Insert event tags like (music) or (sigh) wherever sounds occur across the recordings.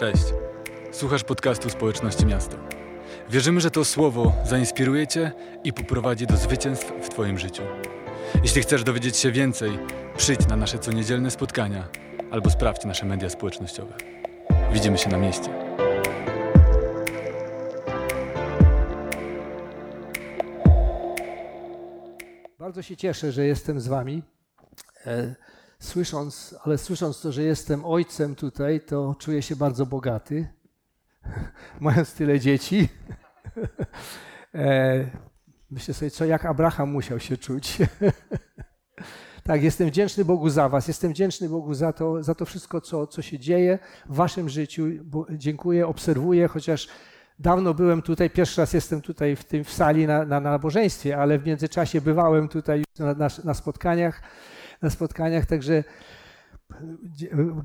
Cześć. Słuchasz podcastu Społeczności Miasto. Wierzymy, że to słowo zainspiruje Cię i poprowadzi do zwycięstw w Twoim życiu. Jeśli chcesz dowiedzieć się więcej, przyjdź na nasze coniedzielne spotkania albo sprawdź nasze media społecznościowe. Widzimy się na mieście. Bardzo się cieszę, że jestem z Wami. Słysząc, ale słysząc to, że jestem ojcem tutaj, to czuję się bardzo bogaty, (laughs) mając tyle dzieci. (laughs) E, Myślę sobie, co jak Abraham musiał się czuć. (laughs) Tak, jestem wdzięczny Bogu za Was, jestem wdzięczny Bogu za to, za to wszystko, co, co się dzieje w Waszym życiu. Dziękuję, obserwuję, chociaż dawno byłem tutaj, pierwszy raz jestem tutaj w, tym, w sali na, na nabożeństwie, ale w międzyczasie bywałem tutaj na, na, na spotkaniach na spotkaniach, także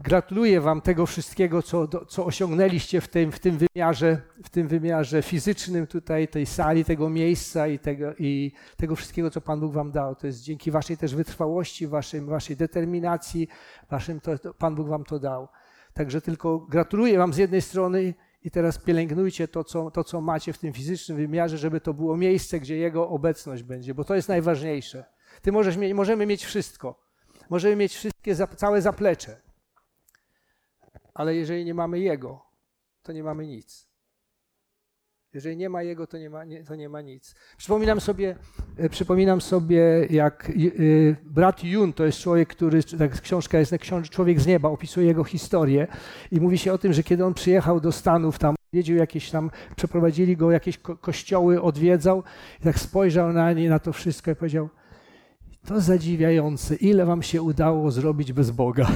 gratuluję Wam tego wszystkiego, co, co osiągnęliście w tym, w, tym wymiarze, w tym wymiarze fizycznym tutaj, tej sali, tego miejsca i tego, i tego wszystkiego, co Pan Bóg Wam dał. To jest dzięki Waszej też wytrwałości, waszym, Waszej determinacji, waszym to, to Pan Bóg Wam to dał. Także tylko gratuluję Wam z jednej strony i teraz pielęgnujcie to co, to, co macie w tym fizycznym wymiarze, żeby to było miejsce, gdzie Jego obecność będzie, bo to jest najważniejsze. Ty możesz mieć, możemy mieć wszystko, Możemy mieć wszystkie, całe zaplecze, ale jeżeli nie mamy Jego, to nie mamy nic. Jeżeli nie ma Jego, to nie ma, nie, to nie ma nic. Przypominam sobie, e, przypominam sobie, jak y, brat Jun, to jest człowiek, który, tak książka jest Człowiek z nieba, opisuje jego historię i mówi się o tym, że kiedy on przyjechał do Stanów, tam wiedział jakieś tam, przeprowadzili go, jakieś ko kościoły odwiedzał i tak spojrzał na nie, na to wszystko i powiedział, to zadziwiające, ile wam się udało zrobić bez Boga. (laughs)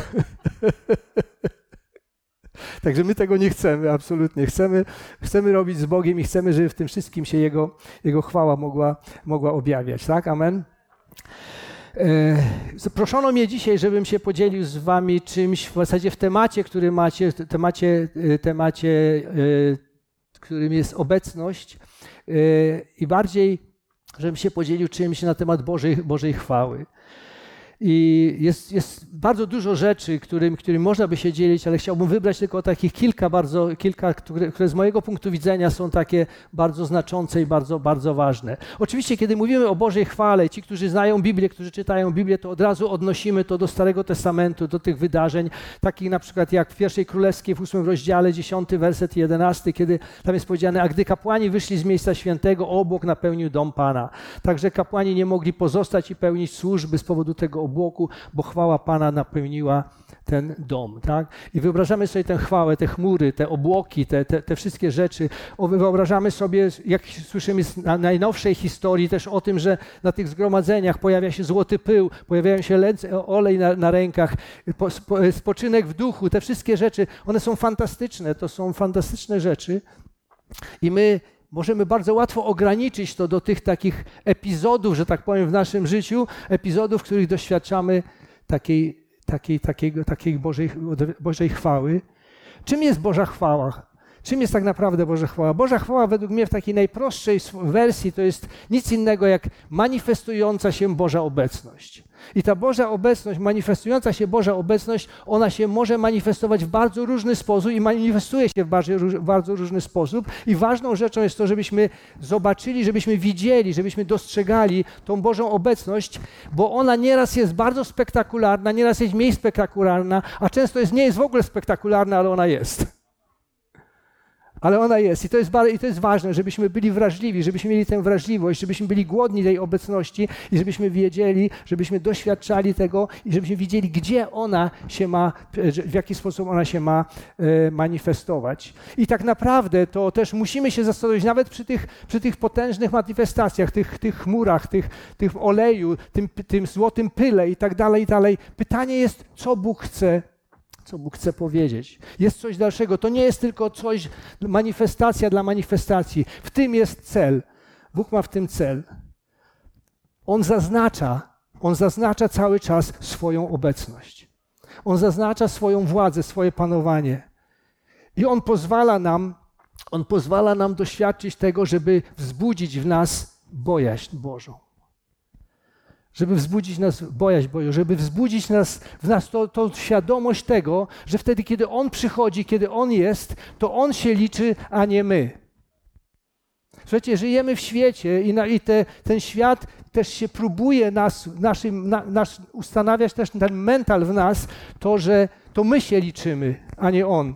Także my tego nie chcemy, absolutnie. Chcemy, chcemy robić z Bogiem i chcemy, żeby w tym wszystkim się Jego, Jego chwała mogła, mogła objawiać. Tak? Amen. E, zaproszono mnie dzisiaj, żebym się podzielił z wami czymś w zasadzie w temacie, który macie, temacie, e, temacie e, którym jest obecność i bardziej żebym się podzielił czymś na temat Bożej, Bożej chwały. I jest, jest bardzo dużo rzeczy, którym, którym można by się dzielić, ale chciałbym wybrać tylko takich kilka bardzo, kilka, które, które z mojego punktu widzenia są takie bardzo znaczące i bardzo, bardzo ważne. Oczywiście, kiedy mówimy o Bożej chwale, ci, którzy znają Biblię, którzy czytają Biblię, to od razu odnosimy to do Starego Testamentu, do tych wydarzeń, takich na przykład jak w pierwszej królewskiej w ósmym rozdziale, dziesiąty werset jedenasty, kiedy tam jest powiedziane, a gdy kapłani wyszli z miejsca świętego, obłok napełnił dom Pana. Także kapłani nie mogli pozostać i pełnić służby z powodu tego obłoku, bo chwała Pana napełniła ten dom. Tak? I wyobrażamy sobie tę chwałę, te chmury, te obłoki, te, te, te wszystkie rzeczy. Wyobrażamy sobie, jak słyszymy z najnowszej historii też o tym, że na tych zgromadzeniach pojawia się złoty pył, pojawiają się lęce, olej na, na rękach, spoczynek w duchu. Te wszystkie rzeczy, one są fantastyczne. To są fantastyczne rzeczy. I my możemy bardzo łatwo ograniczyć to do tych takich epizodów, że tak powiem, w naszym życiu, epizodów, w których doświadczamy takiej, takiej, takiego, takiej Bożej, Bożej chwały. Czym jest Boża chwała? Czym jest tak naprawdę Boża chwała? Boża chwała według mnie w takiej najprostszej wersji to jest nic innego jak manifestująca się Boża obecność. I ta Boża obecność, manifestująca się Boża obecność, ona się może manifestować w bardzo różny sposób i manifestuje się w bardzo, bardzo różny sposób. I ważną rzeczą jest to, żebyśmy zobaczyli, żebyśmy widzieli, żebyśmy dostrzegali tą Bożą obecność, bo ona nieraz jest bardzo spektakularna, nieraz jest mniej spektakularna, a często jest, nie jest w ogóle spektakularna, ale ona jest. Ale ona jest i to jest, i to jest ważne, żebyśmy byli wrażliwi, żebyśmy mieli tę wrażliwość, żebyśmy byli głodni tej obecności i żebyśmy wiedzieli, żebyśmy doświadczali tego i żebyśmy wiedzieli, gdzie ona się ma, w jaki sposób ona się ma e, manifestować. I tak naprawdę to też musimy się zastanowić, nawet przy tych, przy tych potężnych manifestacjach, tych, tych chmurach, tych, tych oleju, tym, tym złotym pyle i tak dalej, i dalej. Pytanie jest, co Bóg chce co Bóg chce powiedzieć. Jest coś dalszego. To nie jest tylko coś, manifestacja dla manifestacji. W tym jest cel. Bóg ma w tym cel. On zaznacza, on zaznacza cały czas swoją obecność. On zaznacza swoją władzę, swoje panowanie. I on pozwala nam, on pozwala nam doświadczyć tego, żeby wzbudzić w nas bojaźń Bożą żeby wzbudzić nas bojaźń Boju, żeby wzbudzić nas, w nas to świadomość tego, że wtedy, kiedy On przychodzi, kiedy On jest, to On się liczy, a nie my. Słuchajcie, żyjemy w świecie i, na, i te, ten świat też się próbuje nas, naszym, na, nasz, ustanawiać też ten mental w nas, to, że to my się liczymy, a nie On.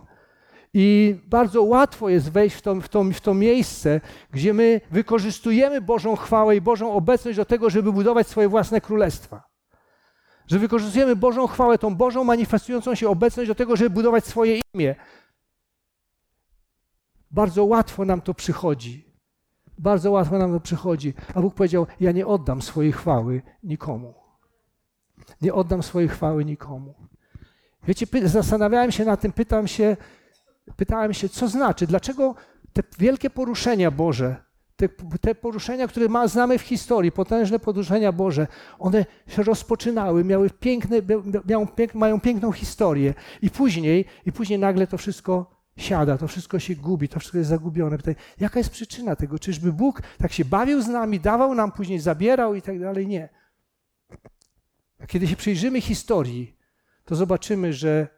I bardzo łatwo jest wejść w to, w, to, w to miejsce, gdzie my wykorzystujemy Bożą chwałę i Bożą obecność do tego, żeby budować swoje własne królestwa. Że wykorzystujemy Bożą chwałę, tą Bożą manifestującą się obecność do tego, żeby budować swoje imię. Bardzo łatwo nam to przychodzi. Bardzo łatwo nam to przychodzi. A Bóg powiedział: Ja nie oddam swojej chwały nikomu. Nie oddam swojej chwały nikomu. Wiecie, zastanawiałem się nad tym, pytam się, pytałem się, co znaczy, dlaczego te wielkie poruszenia Boże, te, te, poruszenia, które ma, znamy w historii, potężne poruszenia Boże, one się rozpoczynały, miały piękne, miały, mają piękną historię i później, i później nagle to wszystko siada, to wszystko się gubi, to wszystko jest zagubione. Pytaj, jaka jest przyczyna tego? Czyżby Bóg tak się bawił z nami, dawał nam, później zabierał i tak dalej? Nie. A kiedy się przyjrzymy historii, to zobaczymy, że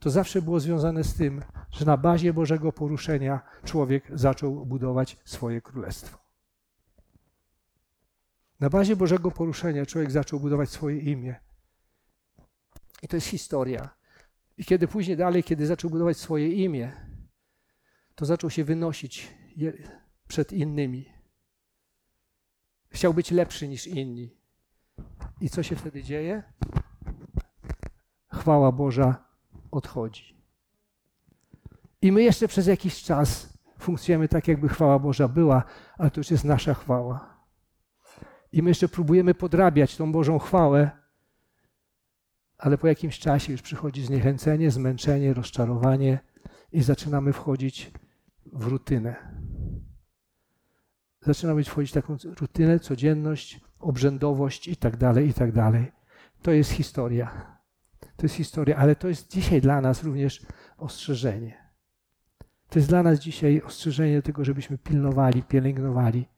to zawsze było związane z tym, że na bazie Bożego poruszenia człowiek zaczął budować swoje królestwo. Na bazie Bożego poruszenia człowiek zaczął budować swoje imię. I to jest historia. I kiedy później dalej, kiedy zaczął budować swoje imię, to zaczął się wynosić przed innymi. Chciał być lepszy niż inni. I co się wtedy dzieje? Chwała Boża odchodzi. I my jeszcze przez jakiś czas funkcjonujemy tak, jakby chwała Boża była, ale to już jest nasza chwała. I my jeszcze próbujemy podrabiać tą Bożą chwałę, ale po jakimś czasie już przychodzi zniechęcenie, zmęczenie, rozczarowanie i zaczynamy wchodzić w rutynę. Zaczynamy wchodzić w taką rutynę, codzienność, obrzędowość i tak dalej, i tak dalej. To jest historia. To jest historia, ale to jest dzisiaj dla nas również ostrzeżenie. To jest dla nas dzisiaj ostrzeżenie tego, żebyśmy pilnowali, pielęgnowali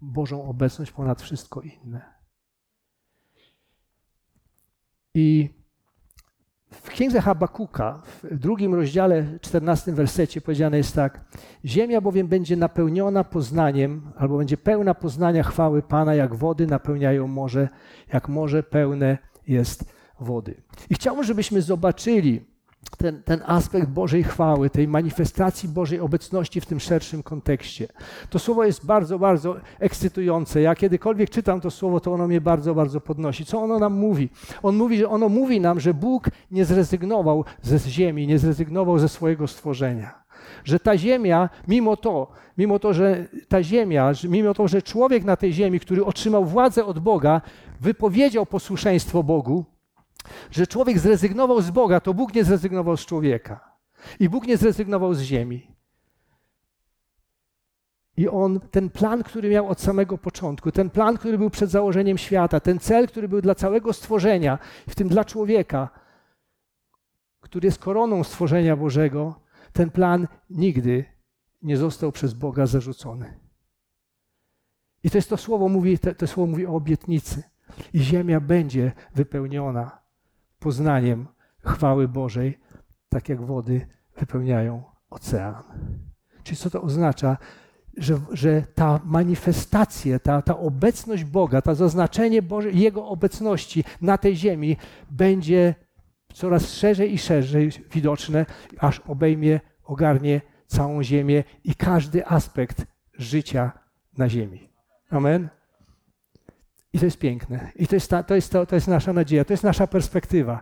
Bożą obecność ponad wszystko inne. I w księdze Habakuka, w drugim rozdziale, 14 wersecie powiedziane jest tak: Ziemia bowiem będzie napełniona poznaniem, albo będzie pełna poznania chwały Pana, jak wody napełniają morze, jak morze pełne jest wody. I chciałbym, żebyśmy zobaczyli ten, ten aspekt Bożej chwały, tej manifestacji Bożej obecności w tym szerszym kontekście. To słowo jest bardzo, bardzo ekscytujące. Ja kiedykolwiek czytam to słowo, to ono mnie bardzo, bardzo podnosi. Co ono nam mówi? On mówi, że ono mówi nam, że Bóg nie zrezygnował ze ziemi, nie zrezygnował ze swojego stworzenia. Że ta ziemia, mimo to, mimo to, że ta ziemia, mimo to, że człowiek na tej ziemi, który otrzymał władzę od Boga, wypowiedział posłuszeństwo Bogu, że człowiek zrezygnował z Boga, to Bóg nie zrezygnował z człowieka. I Bóg nie zrezygnował z ziemi. I on, ten plan, który miał od samego początku, ten plan, który był przed założeniem świata, ten cel, który był dla całego stworzenia, w tym dla człowieka, który jest koroną stworzenia Bożego, ten plan nigdy nie został przez Boga zarzucony. I to jest to słowo mówi, to, to słowo mówi o obietnicy. I ziemia będzie wypełniona poznaniem chwały Bożej, tak jak wody wypełniają ocean. Czyli co to oznacza? Że, że ta manifestacja, ta, ta obecność Boga, to zaznaczenie Boże, Jego obecności na tej ziemi będzie coraz szerzej i szerzej widoczne, aż obejmie, ogarnie całą ziemię i każdy aspekt życia na ziemi. Amen. I to jest piękne. I to jest, ta, to, jest to, to jest nasza nadzieja, to jest nasza perspektywa.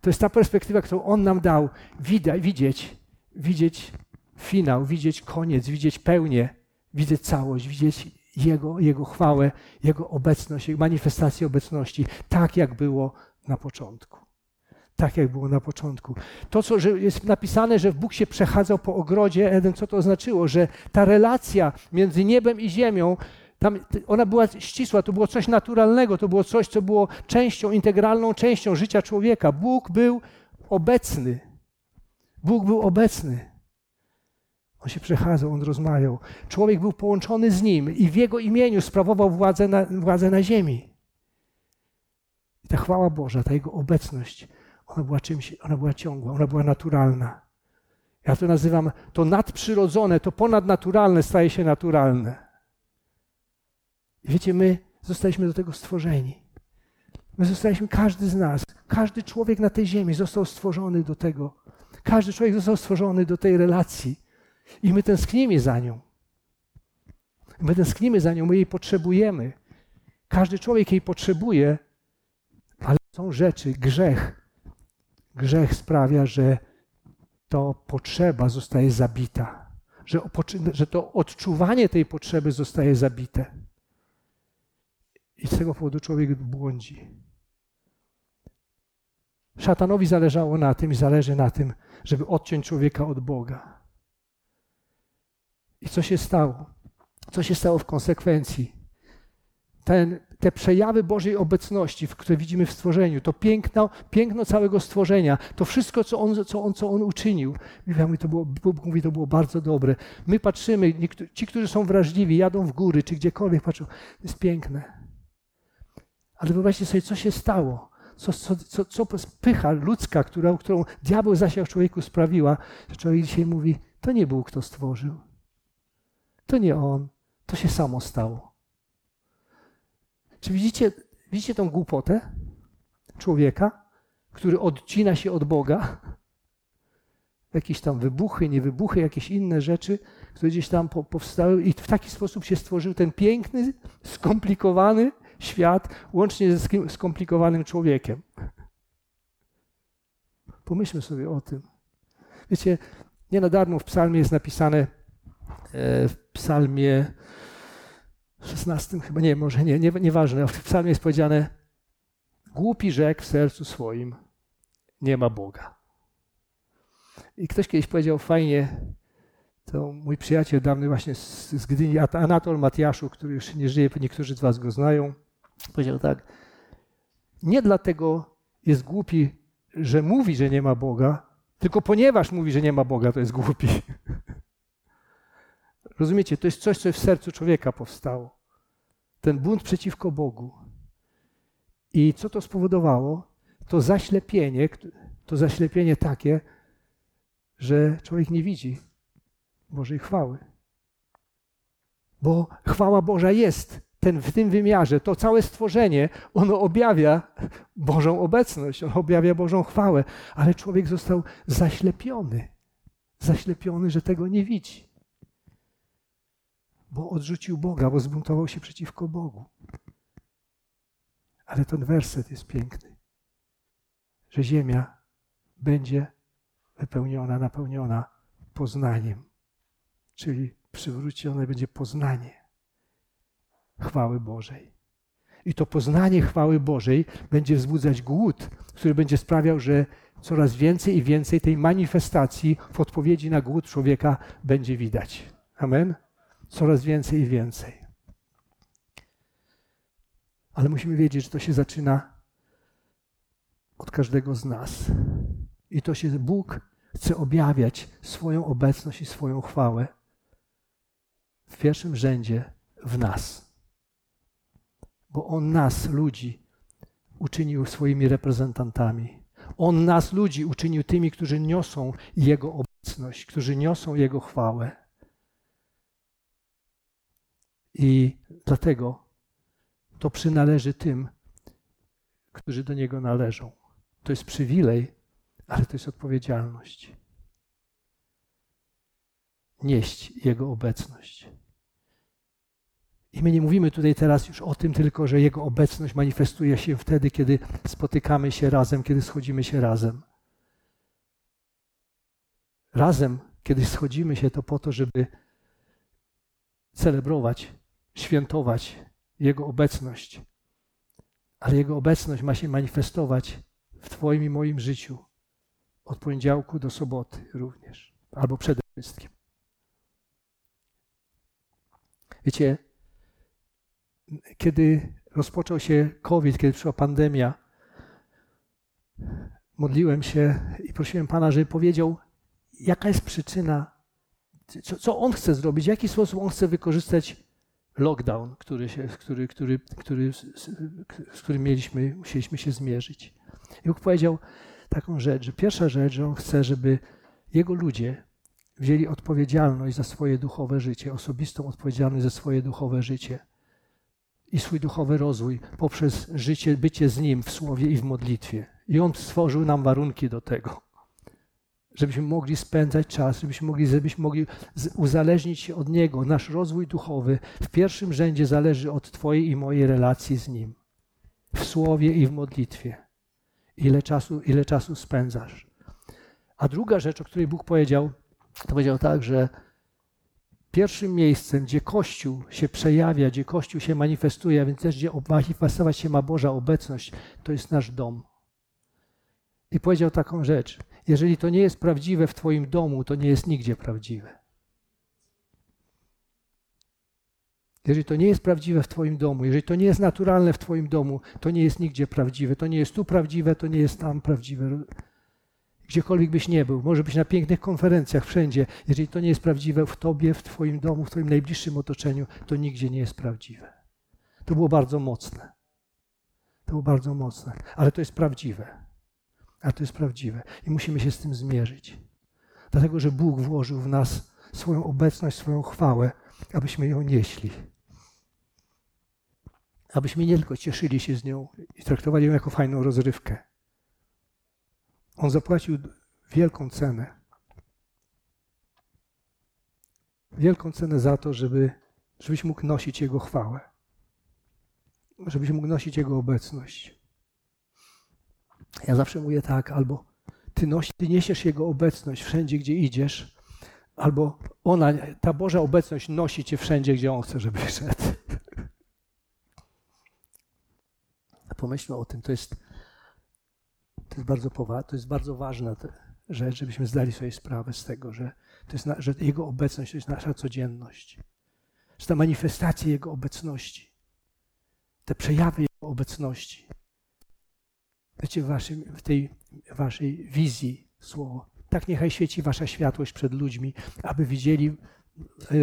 To jest ta perspektywa, którą On nam dał. Widzieć, widzieć finał, widzieć koniec, widzieć pełnię, widzieć całość, widzieć Jego, Jego chwałę, Jego obecność, Jego manifestację obecności, tak jak było na początku. Tak jak było na początku. To, co jest napisane, że Bóg się przechadzał po ogrodzie Eden, co to oznaczyło? Że ta relacja między niebem i ziemią tam ona była ścisła, to było coś naturalnego, to było coś, co było częścią, integralną częścią życia człowieka. Bóg był obecny. Bóg był obecny. On się przechadzał, on rozmawiał. Człowiek był połączony z nim i w jego imieniu sprawował władzę na, władzę na ziemi. I ta chwała Boża, ta Jego obecność, ona była czymś, ona była ciągła, ona była naturalna. Ja to nazywam, to nadprzyrodzone, to ponadnaturalne staje się naturalne. Wiecie, my zostaliśmy do tego stworzeni. My zostaliśmy, każdy z nas, każdy człowiek na tej ziemi został stworzony do tego. Każdy człowiek został stworzony do tej relacji. I my tęsknimy za nią. My tęsknimy za nią, my jej potrzebujemy. Każdy człowiek jej potrzebuje, ale są rzeczy, grzech. Grzech sprawia, że to potrzeba zostaje zabita, że, że to odczuwanie tej potrzeby zostaje zabite. I z tego powodu człowiek błądzi. Szatanowi zależało na tym i zależy na tym, żeby odciąć człowieka od Boga. I co się stało? Co się stało w konsekwencji? Ten, te przejawy Bożej obecności, które widzimy w stworzeniu, to piękno, piękno całego stworzenia, to wszystko, co On, co on, co on uczynił, Biblia mówi, to było, Bóg mówi, to było bardzo dobre. My patrzymy, ci, którzy są wrażliwi, jadą w góry, czy gdziekolwiek patrzą, to jest piękne. Ale wyobraźcie sobie, co się stało. Co, co, co, co pycha ludzka, która, którą diabeł zasiał w człowieku sprawiła, że człowiek dzisiaj mówi, to nie Bóg, kto stworzył. To nie On. To się samo stało. Czy widzicie, widzicie tą głupotę człowieka, który odcina się od Boga? Jakieś tam wybuchy, niewybuchy, jakieś inne rzeczy, które gdzieś tam powstały, i w taki sposób się stworzył ten piękny, skomplikowany, świat, łącznie ze skomplikowanym człowiekiem. Pomyślmy sobie o tym. Wiecie, nie na darmo w psalmie jest napisane, e, w psalmie 16 chyba, nie, może nie, nie, nieważne, w psalmie jest powiedziane, głupi rzekł w sercu swoim, nie ma Boga. I ktoś kiedyś powiedział fajnie, to mój przyjaciel dawny właśnie z, z Gdyni, Anatol Matiaszu, który już nie żyje, niektórzy z was go znają, Powiedział tak, nie dlatego jest głupi, że mówi, że nie ma Boga, tylko ponieważ mówi, że nie ma Boga, to jest głupi. (laughs) Rozumiecie? To jest coś, co w sercu człowieka powstało. Ten bunt przeciwko Bogu. I co to spowodowało? To zaślepienie, to zaślepienie takie, że człowiek nie widzi Bożej chwały. Bo chwała Boża jest ten, w tym wymiarze, to całe stworzenie, ono objawia Bożą obecność, ono objawia Bożą chwałę, ale człowiek został zaślepiony. Zaślepiony, że tego nie widzi. Bo odrzucił Boga, bo zbuntował się przeciwko Bogu. Ale ten werset jest piękny, że ziemia będzie wypełniona, napełniona poznaniem, czyli przywrócone będzie poznanie chwały Bożej. I to poznanie chwały Bożej będzie wzbudzać głód, który będzie sprawiał, że coraz więcej i więcej tej manifestacji w odpowiedzi na głód człowieka będzie widać. Amen? Coraz więcej i więcej. Ale musimy wiedzieć, że to się zaczyna od każdego z nas. I to się Bóg chce objawiać swoją obecność i swoją chwałę w pierwszym rzędzie w nas bo On nas, ludzi, uczynił swoimi reprezentantami. On nas, ludzi, uczynił tymi, którzy niosą Jego obecność, którzy niosą Jego chwałę. I dlatego to przynależy tym, którzy do Niego należą. To jest przywilej, ale to jest odpowiedzialność. Nieść Jego obecność. I my nie mówimy tutaj teraz już o tym tylko, że Jego obecność manifestuje się wtedy, kiedy spotykamy się razem, kiedy schodzimy się razem. Razem, kiedy schodzimy się, to po to, żeby celebrować, świętować Jego obecność. Ale Jego obecność ma się manifestować w Twoim i moim życiu od poniedziałku do soboty również, albo przede wszystkim. Wiecie, kiedy rozpoczął się COVID, kiedy przyszła pandemia, modliłem się i prosiłem Pana, żeby powiedział, jaka jest przyczyna, co, co On chce zrobić, w jaki sposób On chce wykorzystać lockdown, który, się, który, który, który, z którym mieliśmy, musieliśmy się zmierzyć. I Bóg powiedział taką rzecz, że pierwsza rzecz, że On chce, żeby Jego ludzie wzięli odpowiedzialność za swoje duchowe życie, osobistą odpowiedzialność za swoje duchowe życie i swój duchowy rozwój poprzez życie, bycie z Nim w słowie i w modlitwie. I On stworzył nam warunki do tego, żebyśmy mogli spędzać czas, żebyśmy mogli, żebyśmy mogli uzależnić się od Niego. Nasz rozwój duchowy w pierwszym rzędzie zależy od Twojej i mojej relacji z Nim. W słowie i w modlitwie. Ile czasu, ile czasu spędzasz. A druga rzecz, o której Bóg powiedział, to powiedział tak, że pierwszym miejscem, gdzie Kościół się przejawia, gdzie Kościół się manifestuje, a więc też gdzie manifestować się ma Boża obecność, to jest nasz dom. I powiedział taką rzecz: jeżeli to nie jest prawdziwe w Twoim domu, to nie jest nigdzie prawdziwe. Jeżeli to nie jest prawdziwe w Twoim domu, jeżeli to nie jest naturalne w Twoim domu, to nie jest nigdzie prawdziwe. To nie jest tu prawdziwe, to nie jest tam prawdziwe. Gdziekolwiek byś nie był, może być na pięknych konferencjach, wszędzie. Jeżeli to nie jest prawdziwe w Tobie, w Twoim domu, w Twoim najbliższym otoczeniu, to nigdzie nie jest prawdziwe. To było bardzo mocne. To było bardzo mocne, ale to jest prawdziwe. Ale to jest prawdziwe i musimy się z tym zmierzyć. Dlatego, że Bóg włożył w nas swoją obecność, swoją chwałę, abyśmy ją nieśli. Abyśmy nie tylko cieszyli się z nią i traktowali ją jako fajną rozrywkę. On zapłacił wielką cenę. Wielką cenę za to, żeby, żebyś mógł nosić Jego chwałę. Żebyś mógł nosić Jego obecność. Ja zawsze mówię tak, albo ty, nosi, ty niesiesz Jego obecność wszędzie, gdzie idziesz, albo ona, ta Boża obecność nosi cię wszędzie, gdzie On chce, żebyś szedł. (laughs) Pomyślmy o tym, to jest, to jest, bardzo, to jest bardzo ważna rzecz, żebyśmy zdali sobie sprawę z tego, że, to jest na, że Jego obecność to jest nasza codzienność. Że ta manifestacja Jego obecności, te przejawy Jego obecności, wiecie, w, waszym, w tej waszej wizji słowo. Tak niechaj świeci wasza światłość przed ludźmi, aby widzieli. E,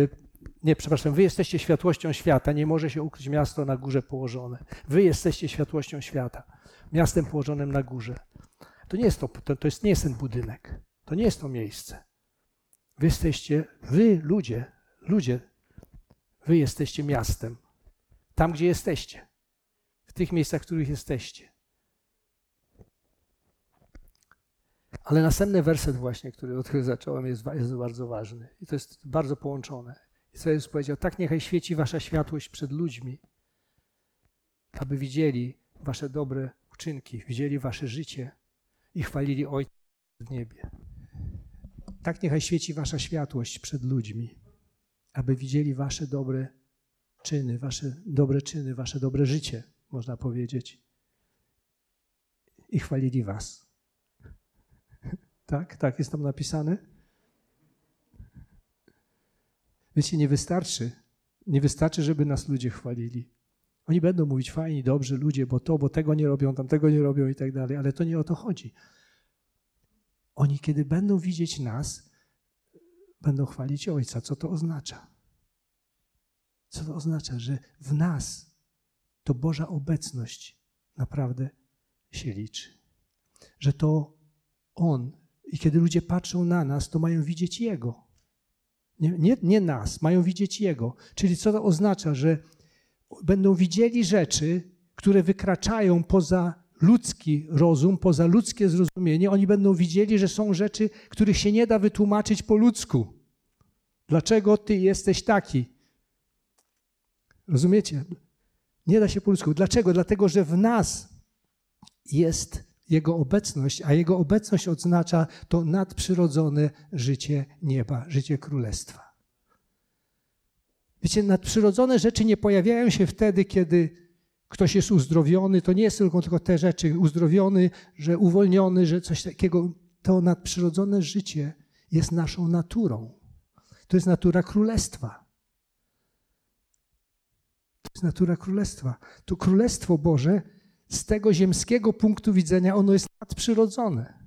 nie, przepraszam, wy jesteście światłością świata, nie może się ukryć miasto na górze położone. Wy jesteście światłością świata, miastem położonym na górze. To nie jest, to, to, to jest, nie jest ten budynek, to nie jest to miejsce. Wy jesteście, wy ludzie, ludzie, wy jesteście miastem. Tam, gdzie jesteście. W tych miejscach, w których jesteście. Ale następny werset właśnie, który, od którego zacząłem, jest, jest bardzo ważny. I to jest bardzo połączone. I co Jezus powiedział, tak niechaj świeci wasza światłość przed ludźmi, aby widzieli wasze dobre widzieli wasze życie i chwalili Ojca w niebie. Tak niechaj świeci wasza światłość przed ludźmi, aby widzieli wasze dobre czyny, wasze dobre czyny, wasze dobre życie, można powiedzieć, i chwalili was. Tak, tak jest tam napisane. Wiecie, nie wystarczy, nie wystarczy, żeby nas ludzie chwalili. Oni będą mówić fajni, dobrzy ludzie, bo to, bo tego nie robią, tamtego nie robią i tak dalej, ale to nie o to chodzi. Oni, kiedy będą widzieć nas, będą chwalić Ojca. Co to oznacza? Co to oznacza? Że w nas to Boża obecność naprawdę się liczy. Że to On i kiedy ludzie patrzą na nas, to mają widzieć Jego. Nie, nie, nie nas, mają widzieć Jego. Czyli co to oznacza, że będą widzieli rzeczy, które wykraczają poza ludzki rozum, poza ludzkie zrozumienie. Oni będą widzieli, że są rzeczy, których się nie da wytłumaczyć po ludzku. Dlaczego ty jesteś taki? Rozumiecie? Nie da się po ludzku. Dlaczego? Dlatego, że w nas jest jego obecność, a Jego obecność oznacza to nadprzyrodzone życie nieba, życie królestwa. Wiecie, nadprzyrodzone rzeczy nie pojawiają się wtedy, kiedy ktoś jest uzdrowiony. To nie są tylko te rzeczy, uzdrowiony, że uwolniony, że coś takiego. To nadprzyrodzone życie jest naszą naturą. To jest natura królestwa. To jest natura królestwa. To królestwo Boże z tego ziemskiego punktu widzenia ono jest nadprzyrodzone.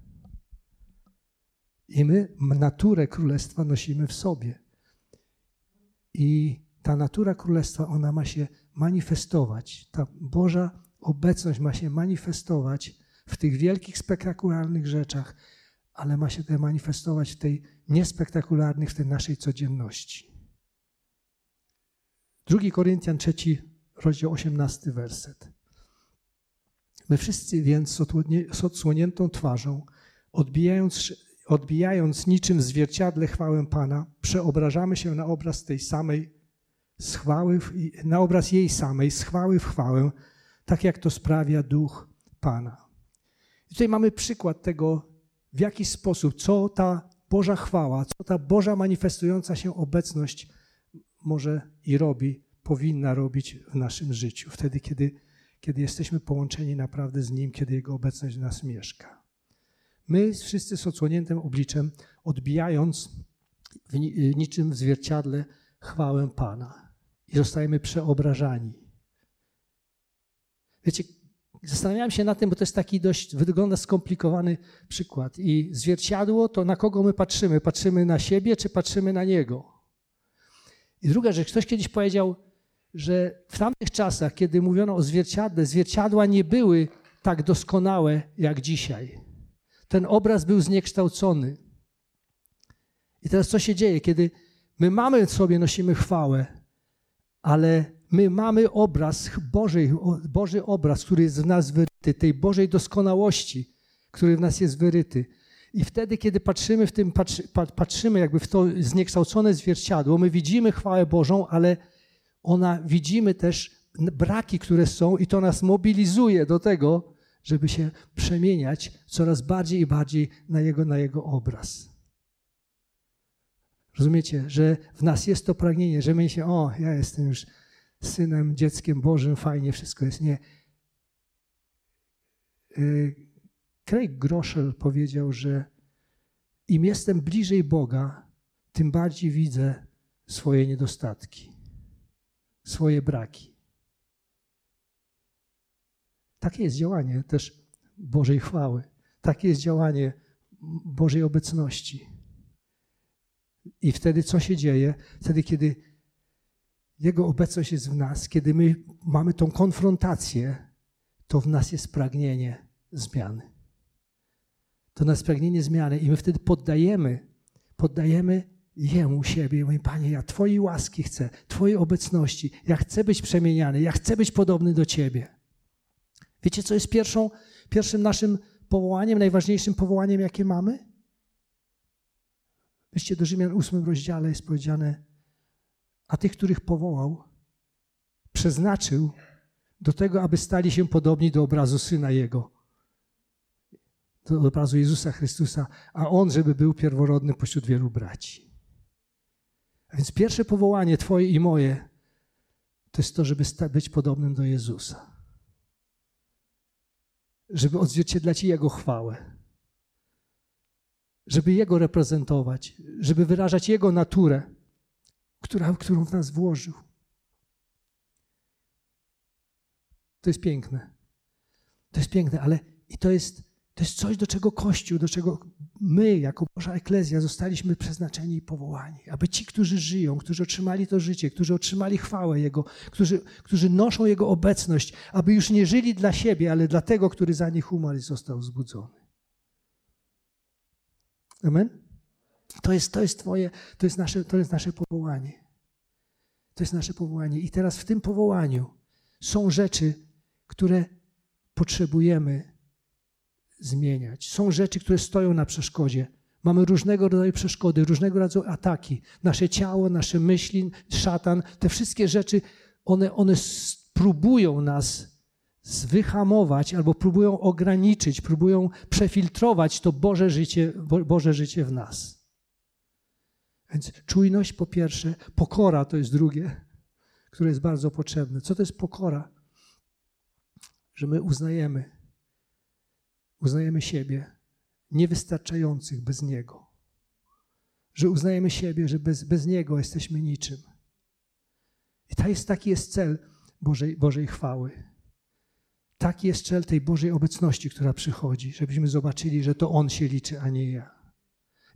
I my naturę królestwa nosimy w sobie. I ta natura królestwa, ona ma się manifestować. Ta Boża obecność ma się manifestować w tych wielkich, spektakularnych rzeczach, ale ma się to manifestować w tej niespektakularnych, w tej naszej codzienności. 2 Koryntian 3, rozdział 18, werset. My wszyscy więc z odsłoniętą twarzą, odbijając, odbijając niczym w zwierciadle chwałę Pana, przeobrażamy się na obraz tej samej schwały, na obraz jej samej, z chwały w chwałę, tak jak to sprawia duch Pana. I tutaj mamy przykład tego, w jaki sposób, co ta Boża chwała, co ta Boża manifestująca się obecność może i robi, powinna robić w naszym życiu, wtedy, kiedy, kiedy jesteśmy połączeni naprawdę z Nim, kiedy Jego obecność w nas mieszka. My wszyscy z odsłoniętym obliczem, odbijając w niczym w zwierciadle chwałę Pana i zostajemy przeobrażani. Wiecie, Zastanawiałem się nad tym, bo to jest taki dość, wygląda skomplikowany przykład. I zwierciadło to na kogo my patrzymy? Patrzymy na siebie, czy patrzymy na niego? I druga rzecz, ktoś kiedyś powiedział, że w tamtych czasach, kiedy mówiono o zwierciadle, zwierciadła nie były tak doskonałe jak dzisiaj. Ten obraz był zniekształcony. I teraz co się dzieje, kiedy my mamy w sobie, nosimy chwałę, ale my mamy obraz Boży, Boży obraz, który jest w nas wyryty, tej Bożej doskonałości, który w nas jest wyryty. I wtedy, kiedy patrzymy w tym, patrzy, patrzymy jakby w to zniekształcone zwierciadło, my widzimy chwałę Bożą, ale ona widzimy też braki, które są i to nas mobilizuje do tego, żeby się przemieniać coraz bardziej i bardziej na Jego, na jego obraz. Rozumiecie, że w nas jest to pragnienie, że my się, o, ja jestem już synem, dzieckiem Bożym, fajnie wszystko jest. Nie. Y, Craig Groschel powiedział, że im jestem bliżej Boga, tym bardziej widzę swoje niedostatki, swoje braki. Takie jest działanie też Bożej chwały. Takie jest działanie Bożej obecności. I wtedy co się dzieje? Wtedy, kiedy jego obecność jest w nas, kiedy my mamy tą konfrontację, to w nas jest pragnienie zmiany. To nas pragnienie zmiany i my wtedy poddajemy, poddajemy Jemu siebie. Mówię, Panie, ja Twojej łaski chcę, Twojej obecności. Ja chcę być przemieniany, ja chcę być podobny do Ciebie. Wiecie, co jest pierwszą, pierwszym naszym powołaniem, najważniejszym powołaniem, jakie mamy? Wiecie, do Rzymian 8 rozdziale jest powiedziane, a tych, których powołał, przeznaczył do tego, aby stali się podobni do obrazu Syna Jego, do obrazu Jezusa Chrystusa, a On, żeby był pierworodny pośród wielu braci. A więc pierwsze powołanie Twoje i moje to jest to, żeby być podobnym do Jezusa. Żeby odzwierciedlać Jego chwałę. Żeby Jego reprezentować, żeby wyrażać Jego naturę która, którą w nas włożył. To jest piękne. To jest piękne, ale i to jest, to jest coś, do czego Kościół, do czego my, jako Boża Eklezja, zostaliśmy przeznaczeni i powołani. Aby ci, którzy żyją, którzy otrzymali to życie, którzy otrzymali chwałę Jego, którzy, którzy noszą Jego obecność, aby już nie żyli dla siebie, ale dla tego, który za nich umarł i został zbudzony. Amen? To jest, to jest Twoje, to jest, nasze, to jest nasze powołanie. To jest nasze powołanie. I teraz w tym powołaniu są rzeczy, które potrzebujemy zmieniać. Są rzeczy, które stoją na przeszkodzie. Mamy różnego rodzaju przeszkody, różnego rodzaju ataki. Nasze ciało, nasze myśli, szatan, te wszystkie rzeczy, one, one próbują nas wyhamować albo próbują ograniczyć, próbują przefiltrować to Boże życie, Boże życie w nas. Więc czujność po pierwsze, pokora to jest drugie, które jest bardzo potrzebne. Co to jest pokora? Że my uznajemy, uznajemy siebie niewystarczających bez Niego. Że uznajemy siebie, że bez, bez Niego jesteśmy niczym. I to jest, taki jest cel Bożej, Bożej chwały. Taki jest cel tej Bożej obecności, która przychodzi, żebyśmy zobaczyli, że to On się liczy, a nie ja.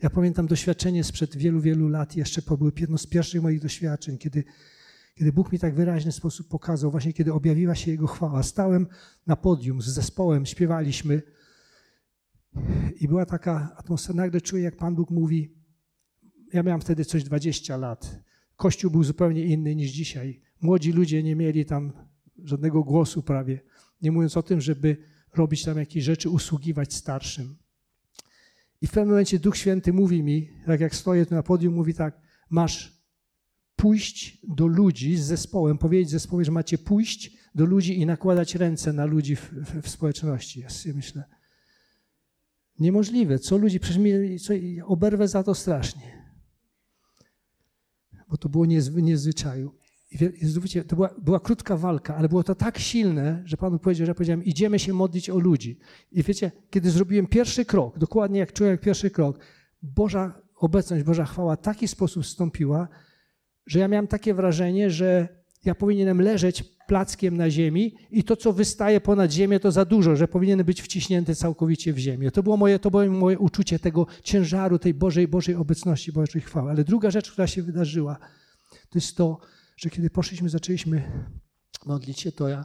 Ja pamiętam doświadczenie sprzed wielu, wielu lat, jeszcze to było jedno z pierwszych moich doświadczeń, kiedy, kiedy Bóg mi tak wyraźny sposób pokazał, właśnie kiedy objawiła się Jego chwała. Stałem na podium z zespołem, śpiewaliśmy i była taka atmosfera, nagle czuję, jak Pan Bóg mówi, ja miałem wtedy coś 20 lat, Kościół był zupełnie inny niż dzisiaj. Młodzi ludzie nie mieli tam żadnego głosu prawie, nie mówiąc o tym, żeby robić tam jakieś rzeczy, usługiwać starszym. I w pewnym momencie Duch Święty mówi mi, tak jak stoję tu na podium, mówi tak, masz pójść do ludzi z zespołem, powiedzieć zespołowi, że macie pójść do ludzi i nakładać ręce na ludzi w, w, w społeczności. Ja myślę, niemożliwe. Co ludzi, przecież mi, co, oberwę za to strasznie. Bo to było niezwy, niezwyczaju. I wiecie, to była, była, krótka walka, ale było to tak silne, że Panu powiedział, że ja powiedziałem, idziemy się modlić o ludzi. I wiecie, kiedy zrobiłem pierwszy krok, dokładnie jak czułem jak pierwszy krok, Boża obecność, Boża chwała w taki sposób wstąpiła, że ja miałem takie wrażenie, że ja powinienem leżeć plackiem na ziemi i to, co wystaje ponad ziemię, to za dużo, że powinien być wciśnięty całkowicie w ziemię. To było moje, to było moje uczucie tego ciężaru, tej Bożej, Bożej obecności, Bożej chwały. Ale druga rzecz, która się wydarzyła, to jest to, że kiedy poszliśmy, zaczęliśmy modlić się, to ja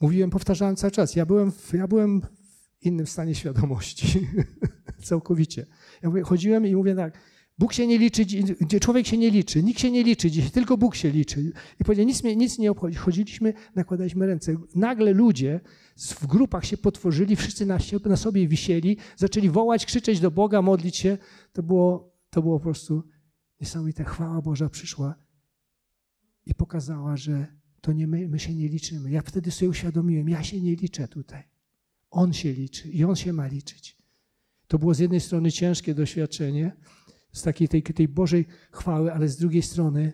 mówiłem, powtarzałem cały czas, ja byłem w, ja byłem w innym stanie świadomości, (laughs) całkowicie. Ja mówię, chodziłem i mówię tak, Bóg się nie liczy, człowiek się nie liczy, nikt się nie liczy dzisiaj, tylko Bóg się liczy. I powiedział, nic mnie nic nie obchodzi. Chodziliśmy, nakładaliśmy ręce. Nagle ludzie w grupach się potworzyli, wszyscy na, na sobie wisieli, zaczęli wołać, krzyczeć do Boga, modlić się. To było, to było po prostu niesamowite. Chwała Boża przyszła i pokazała, że to nie my, my się nie liczymy. Ja wtedy sobie uświadomiłem, ja się nie liczę tutaj. On się liczy i on się ma liczyć. To było z jednej strony ciężkie doświadczenie, z takiej tej, tej Bożej chwały, ale z drugiej strony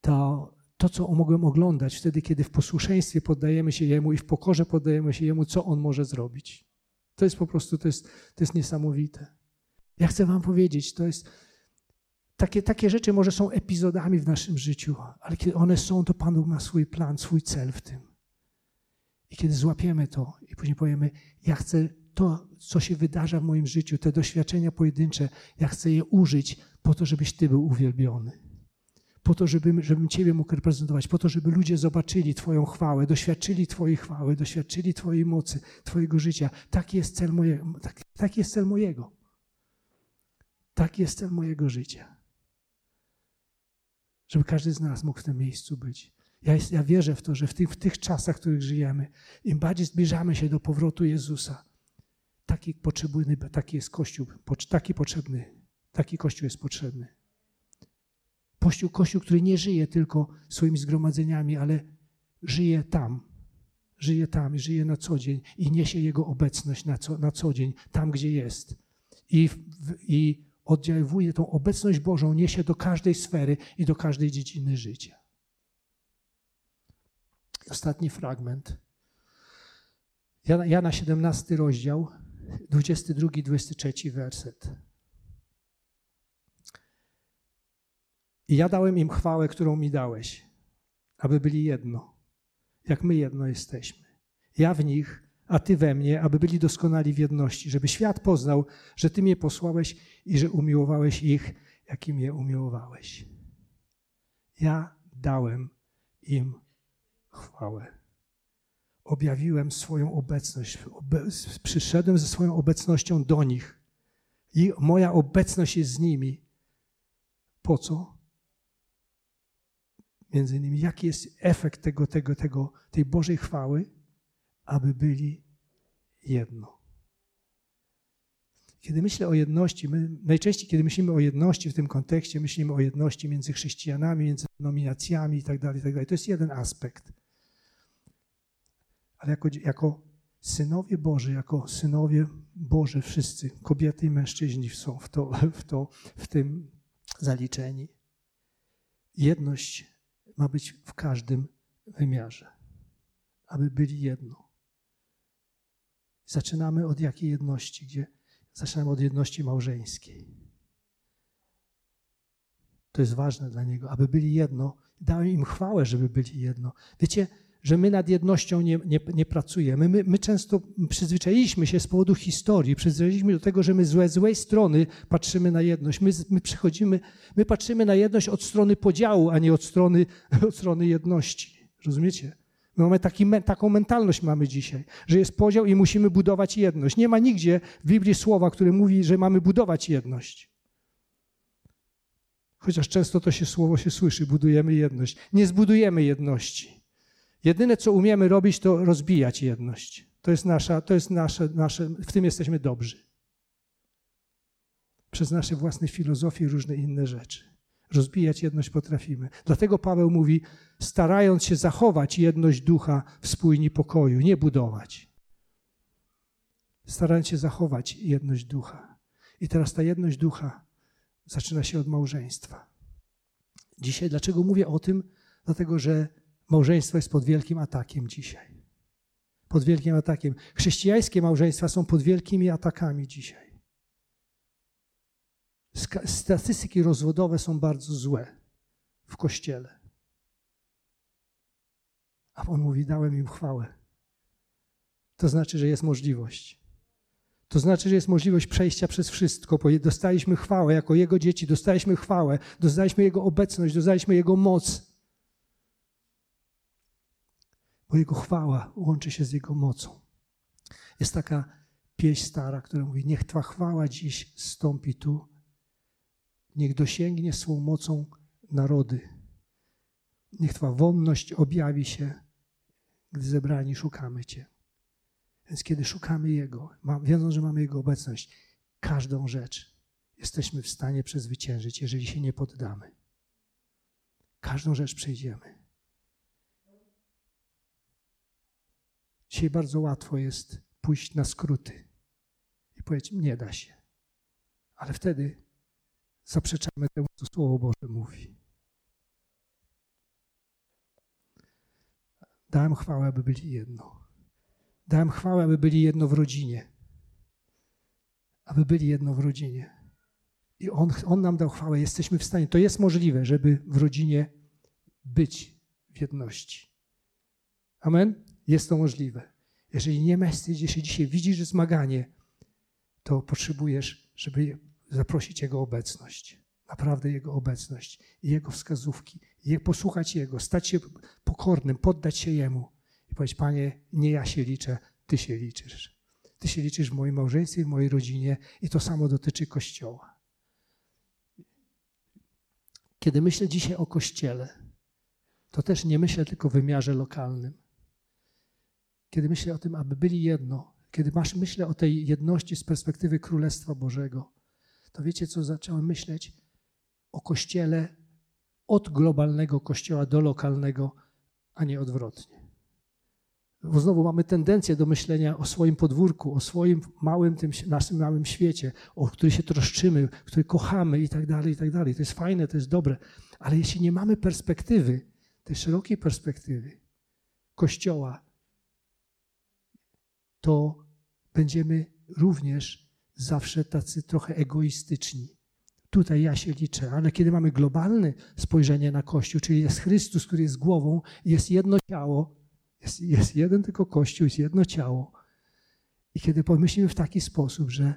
to, to, co mogłem oglądać wtedy, kiedy w posłuszeństwie poddajemy się Jemu i w pokorze poddajemy się Jemu, co On może zrobić. To jest po prostu, to jest, to jest niesamowite. Ja chcę Wam powiedzieć, to jest, takie, takie rzeczy może są epizodami w naszym życiu, ale kiedy one są, to Pan Bóg ma swój plan, swój cel w tym. I kiedy złapiemy to i później powiemy, ja chcę to, co się wydarza w moim życiu, te doświadczenia pojedyncze, ja chcę je użyć po to, żebyś Ty był uwielbiony. Po to, żebym, żebym Ciebie mógł reprezentować, po to, żeby ludzie zobaczyli Twoją chwałę, doświadczyli Twojej chwały, doświadczyli Twojej mocy, Twojego życia. Taki jest cel mojego. Tak, taki jest cel mojego. Taki jest cel mojego życia. Żeby każdy z nas mógł w tym miejscu być. Ja, jest, ja wierzę w to, że w tych, w tych czasach, w których żyjemy, im bardziej zbliżamy się do powrotu Jezusa, Taki potrzebny, taki jest Kościół, taki potrzebny, taki Kościół jest potrzebny. Kościół, Kościół, który nie żyje tylko swoimi zgromadzeniami, ale żyje tam, żyje tam, żyje na co dzień i niesie Jego obecność na co, na co dzień, tam gdzie jest. I, I oddziaływuje tą obecność Bożą, niesie do każdej sfery i do każdej dziedziny życia. Ostatni fragment. Jana, Jana 17 rozdział, 22-23 werset. I ja dałem im chwałę, którą mi dałeś, aby byli jedno, jak my jedno jesteśmy. Ja w nich, a Ty we mnie, aby byli doskonali w jedności, żeby świat poznał, że Ty mnie posłałeś i że umiłowałeś ich, jak mnie umiłowałeś. Ja dałem im chwałę objawiłem swoją obecność. Przyszedłem ze swoją obecnością do nich. I moja obecność jest z nimi. Po co? Między innymi, jaki jest efekt tego, tego, tego, tej Bożej chwały, aby byli jedno. Kiedy myślę o jedności, my najczęściej, kiedy myślimy o jedności w tym kontekście, myślimy o jedności między chrześcijanami, między nominacjami itd., tak itd. Tak to jest jeden aspekt ale jako, jako synowie Boży, jako synowie Boże wszyscy, kobiety i mężczyźni są w, to, w, to, w tym zaliczeni. Jedność ma być w każdym wymiarze, aby byli jedno. Zaczynamy od jakiej jedności? Gdzie? Zaczynamy od jedności małżeńskiej. To jest ważne dla Niego, aby byli jedno. Dałem im chwałę, żeby byli jedno. Wiecie, że my nad jednością nie, nie, nie pracujemy. My, my, często przyzwyczailiśmy się z powodu historii, przyzwyczailiśmy do tego, że my z złej strony patrzymy na jedność. My, my przychodzimy, my patrzymy na jedność od strony podziału, a nie od strony, (laughs) od strony jedności. Rozumiecie? My mamy taki, taką mentalność mamy dzisiaj, że jest podział i musimy budować jedność. Nie ma nigdzie w Biblii słowa, które mówi, że mamy budować jedność. Chociaż często to się słowo się słyszy, budujemy jedność. Nie zbudujemy jedności. Jedyne, co umiemy robić, to rozbijać jedność. To jest nasza, to jest nasze, nasze, w tym jesteśmy dobrzy. Przez nasze własne filozofie i różne inne rzeczy. Rozbijać jedność potrafimy. Dlatego Paweł mówi, starając się zachować jedność ducha w spójni pokoju, nie budować. Starając się zachować jedność ducha. I teraz ta jedność ducha zaczyna się od małżeństwa. Dzisiaj, dlaczego mówię o tym? Dlatego, że małżeństwo jest pod wielkim atakiem dzisiaj. Pod wielkim atakiem. Chrześcijańskie małżeństwa są pod wielkimi atakami dzisiaj. Statystyki rozwodowe są bardzo złe w kościele. A on mówi: Dałem im chwałę. To znaczy, że jest możliwość. To znaczy, że jest możliwość przejścia przez wszystko, bo dostaliśmy chwałę jako Jego dzieci, dostaliśmy chwałę, dostaliśmy Jego obecność, dostaliśmy Jego moc. Bo Jego chwała łączy się z Jego mocą. Jest taka pieśń stara, która mówi: Niech Twa chwała dziś stąpi tu, niech dosięgnie swą mocą narody. Niech Twa wonność objawi się, gdy zebrani szukamy Cię. Więc kiedy szukamy Jego, wiedząc, że mamy Jego obecność, każdą rzecz jesteśmy w stanie przezwyciężyć, jeżeli się nie poddamy. Każdą rzecz przejdziemy. Dzisiaj bardzo łatwo jest pójść na skróty i powiedzieć, nie da się. Ale wtedy zaprzeczamy temu, co Słowo Boże mówi. Dałem chwałę, aby byli jedno. Dałem chwałę, aby byli jedno w rodzinie. Aby byli jedno w rodzinie. I on, on nam dał chwałę. Jesteśmy w stanie. To jest możliwe, żeby w rodzinie być w jedności. Amen? Jest to możliwe. Jeżeli nie masz, jeśli dzisiaj widzisz zmaganie, to potrzebujesz, żeby zaprosić Jego obecność. Naprawdę Jego obecność i Jego wskazówki. I posłuchać Jego, stać się pokornym, poddać się Jemu i powiedzieć, Panie, nie ja się liczę, Ty się liczysz. Ty się liczysz w moim małżeństwie, w mojej rodzinie i to samo dotyczy Kościoła. Kiedy myślę dzisiaj o Kościele, to też nie myślę tylko w wymiarze lokalnym. Kiedy myślę o tym, aby byli jedno, kiedy masz, myślę o tej jedności z perspektywy Królestwa Bożego, to wiecie, co zacząłem myśleć? O Kościele od globalnego Kościoła do lokalnego, a nie odwrotnie. Bo znowu mamy tendencję do myślenia o swoim podwórku, o swoim małym, tym naszym małym świecie, o który się troszczymy, który kochamy i tak dalej, i tak dalej. To jest fajne, to jest dobre. Ale jeśli nie mamy perspektywy, tej szerokiej perspektywy Kościoła, to będziemy również zawsze tacy trochę egoistyczni. Tutaj ja się liczę, ale kiedy mamy globalne spojrzenie na Kościół, czyli jest Chrystus, który jest głową, jest jedno ciało, jest, jest jeden tylko Kościół, jest jedno ciało. I kiedy pomyślimy w taki sposób, że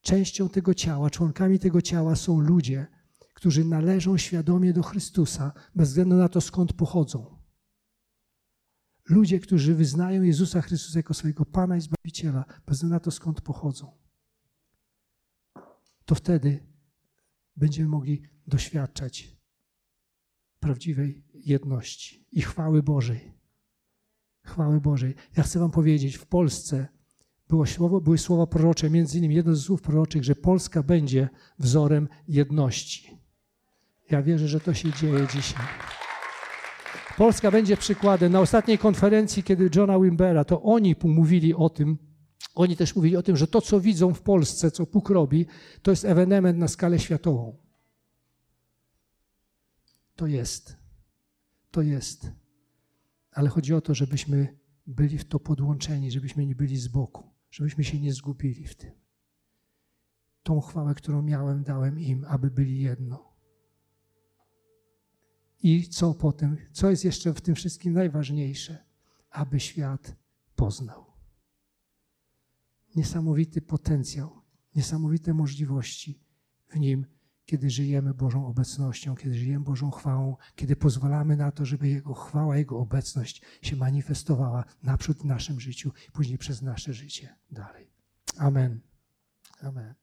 częścią tego ciała, członkami tego ciała są ludzie, którzy należą świadomie do Chrystusa, bez względu na to, skąd pochodzą. Ludzie, którzy wyznają Jezusa Chrystusa jako swojego Pana i Zbawiciela, bez względu na to, skąd pochodzą. To wtedy będziemy mogli doświadczać prawdziwej jedności i chwały Bożej chwały Bożej. Ja chcę wam powiedzieć, w Polsce było słowo, były słowa prorocze, między innymi jedno z słów proroczych, że Polska będzie wzorem jedności. Ja wierzę, że to się dzieje dzisiaj. Polska będzie przykładem. Na ostatniej konferencji, kiedy Johna Wimbera, to oni mówili o tym, oni też mówili o tym, że to, co widzą w Polsce, co Bóg robi, to jest ewenement na skalę światową. To jest. To jest ale chodzi o to, żebyśmy byli w to podłączeni, żebyśmy nie byli z boku, żebyśmy się nie zgubili w tym. Tą chwałę, którą miałem, dałem im, aby byli jedno. I co potem? Co jest jeszcze w tym wszystkim najważniejsze? aby świat poznał. Niesamowity potencjał, niesamowite możliwości w nim, kiedy żyjemy Bożą obecnością, kiedy żyjemy Bożą chwałą, kiedy pozwalamy na to, żeby Jego chwała, Jego obecność się manifestowała naprzód w naszym życiu, później przez nasze życie dalej. Amen. Amen.